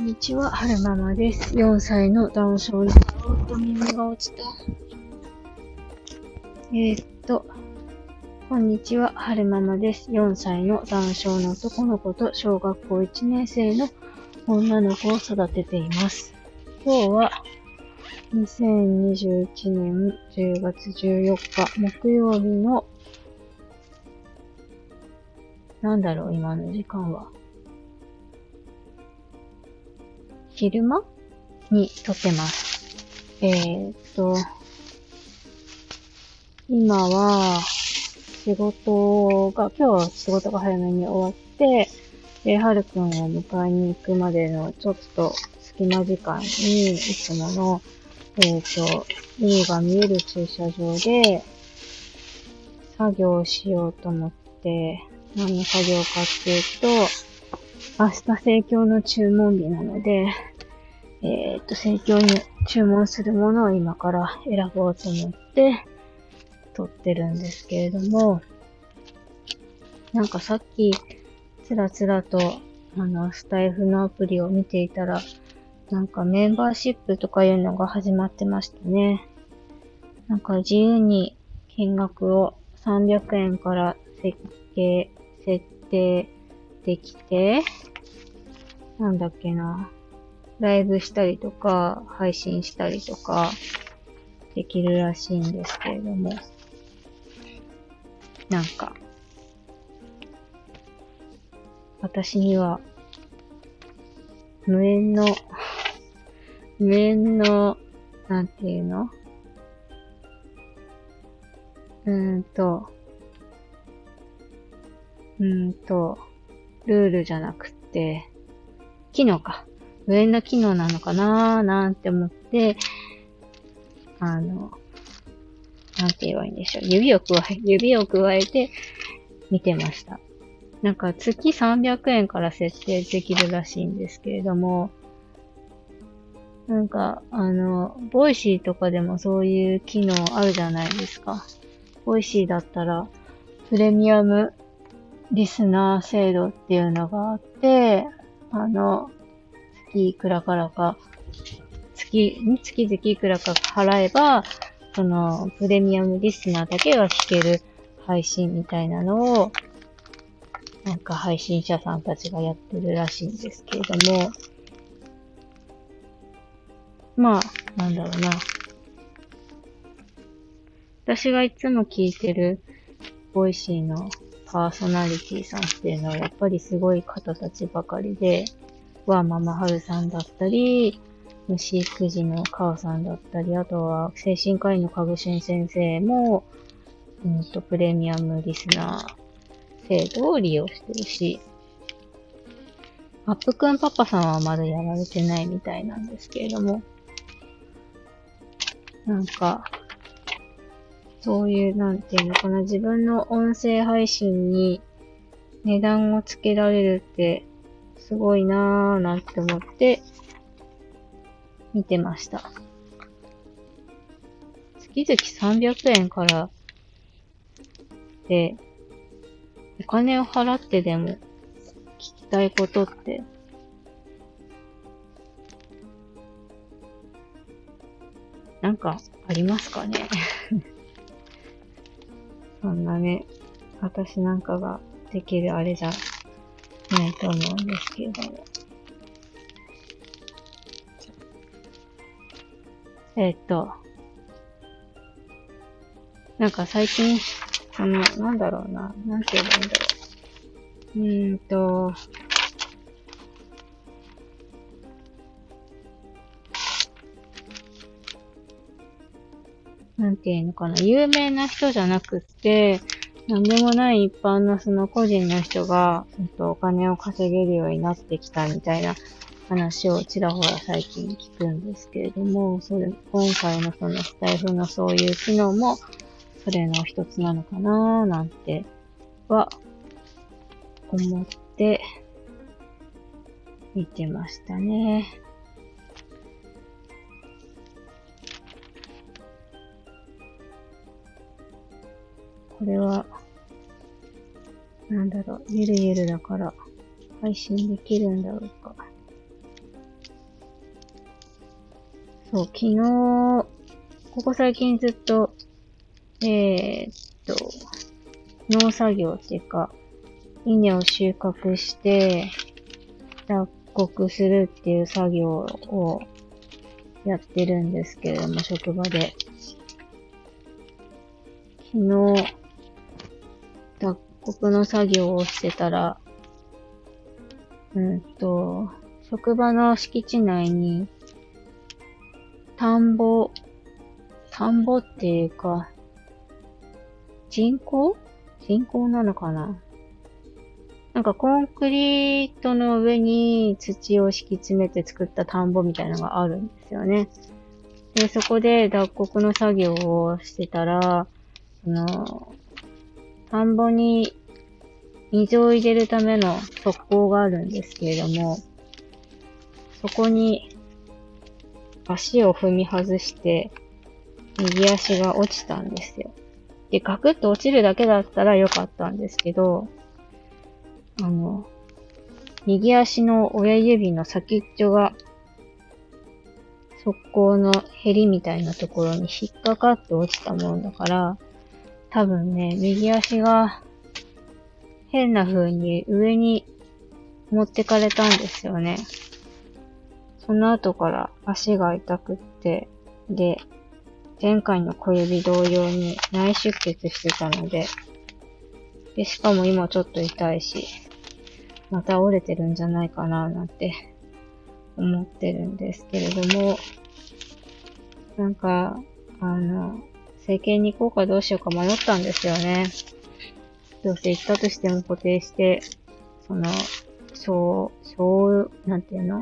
んにちは、はるままです。4歳のダウン症のおっと耳が落ちた。えー、っと、こんにちは、はるままです。4歳のダウン症の男の子と小学校1年生の女の子を育てています。今日は2021年10月14日木曜日のなんだろう、今の時間は。昼間に撮ってます。えー、っと、今は、仕事が、今日は仕事が早めに終わって、で、はるくんを迎えに行くまでのちょっと隙間時間に、いつもの、えっ、と、海が見える駐車場で、作業をしようと思って、何の作業かっていうと、明日盛況の注文日なので、えー、っと、盛況に注文するものを今から選ぼうと思って撮ってるんですけれども、なんかさっき、つらつらと、あの、スタイフのアプリを見ていたら、なんかメンバーシップとかいうのが始まってましたね。なんか自由に金額を300円から設計、設定できて、なんだっけな。ライブしたりとか、配信したりとか、できるらしいんですけれども、なんか、私には、無縁の、無縁の、なんていうの？うーんと、うーんと、ルールじゃなくて、機能か。無縁な機能なのかなーなんて思って、あの、なんて言えばいいんでしょう。指を加え、指を加えて見てました。なんか月300円から設定できるらしいんですけれども、なんか、あの、 Voicy とかでもそういう機能あるじゃないですか。 Voicy だったら、プレミアムリスナー制度っていうのがあって、あの、月いくらからか、月、月々いくらか払えば、その、プレミアムリスナーだけが聞ける配信みたいなのを、なんか配信者さんたちがやってるらしいんですけれども、まあ、なんだろうな。私がいつも聞いてる、 Voicy のパーソナリティさんっていうのはやっぱりすごい方たちばかりで、はママハルさんだったり、虫育児のカオさんだったり、あとは精神科医のかぐしん先生も、うんと、プレミアムリスナー制度を利用してるし、アップくんパパさんはまだやられてないみたいなんですけれども、なんか、そういう、なんていうのかな、自分の音声配信に値段をつけられるってすごいなぁなんて思って見てました。月々300円からで、お金を払ってでも聞きたいことってなんかありますかね？そんなね、私なんかができるあれじゃないと思うんですけど。えっ、と、なんか最近、その、なんだろうな、なんて言えばいいんだろう。うーんと、なんていうのかな、有名な人じゃなくて、なんでもない一般のその個人の人が、えっと、お金を稼げるようになってきたみたいな話をちらほら最近聞くんですけれども、それ、今回のそのスタイフのそういう機能も、それの一つなのかなーなんては、思って見てましたね。これは、なんだろう、ゆるゆるだから配信できるんだろうか。そう、昨日、ここ最近ずっと、えー、っと、農作業っていうか、稲を収穫して、脱穀するっていう作業をやってるんですけれども、職場で。昨日、脱穀の作業をしてたら、うんと、職場の敷地内に、田んぼ、田んぼっていうか、人工？人工なのかな？なんかコンクリートの上に土を敷き詰めて作った田んぼみたいなのがあるんですよね。で、そこで脱穀の作業をしてたら、その、田んぼに水を入れるための側溝があるんですけれども、そこに足を踏み外して、右足が落ちたんですよ。で、ガクッと落ちるだけだったらよかったんですけど、あの、右足の親指の先っちょが、側溝のヘリみたいなところに引っかかって落ちたもんだから、多分ね、右足が変な風に上に持ってかれたんですよね。その後から足が痛くって、で、前回の小指同様に内出血してたので、で、しかも今ちょっと痛いし、また折れてるんじゃないかななんて思ってるんですけれども、なんか、あの、整形に行こうかどうしようか迷ったんですよね。どうせ行ったとしても固定して、その、小、小、なんていうの？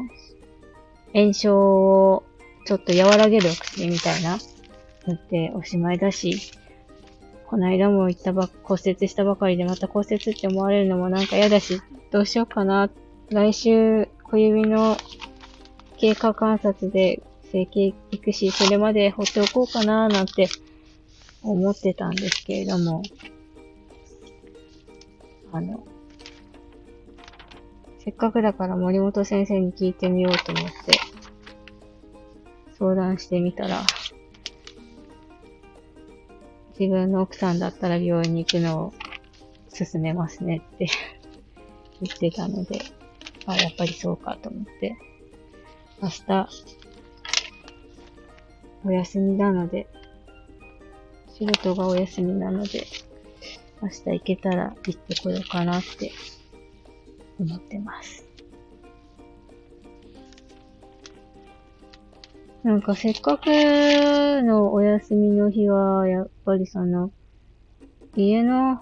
炎症をちょっと和らげるお薬みたいな、塗っておしまいだし、この間も行ったば、骨折したばかりでまた骨折って思われるのもなんか嫌だし、どうしようかな。来週、小指の経過観察で整形行くし、それまで放っておこうかななんて思ってたんですけれども、あの、せっかくだから森本先生に聞いてみようと思って、相談してみたら、自分の奥さんだったら病院に行くのを勧めますねって 言ってたので、あ、やっぱりそうかと思って、明日、お休みなので、仕事がお休みなので、明日行けたら行ってこようかなって思ってます。なんかせっかくのお休みの日は、やっぱりその、家の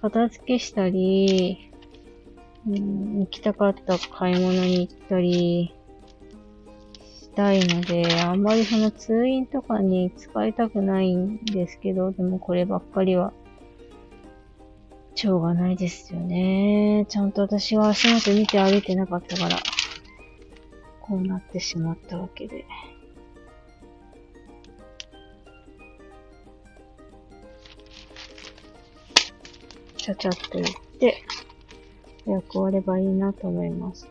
片付けしたり、うん、行きたかった買い物に行ったり、したいので、あんまりその通院とかに使いたくないんですけど、でもこればっかりはしょうがないですよね。ちゃんと私は足元見て歩いてなかったから、こうなってしまったわけで。ちゃちゃっと言って、早く終わればいいなと思います。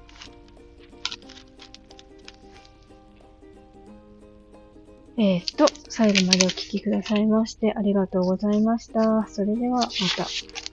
えー、っと、最後までお聴きくださいましてありがとうございました。それではまた。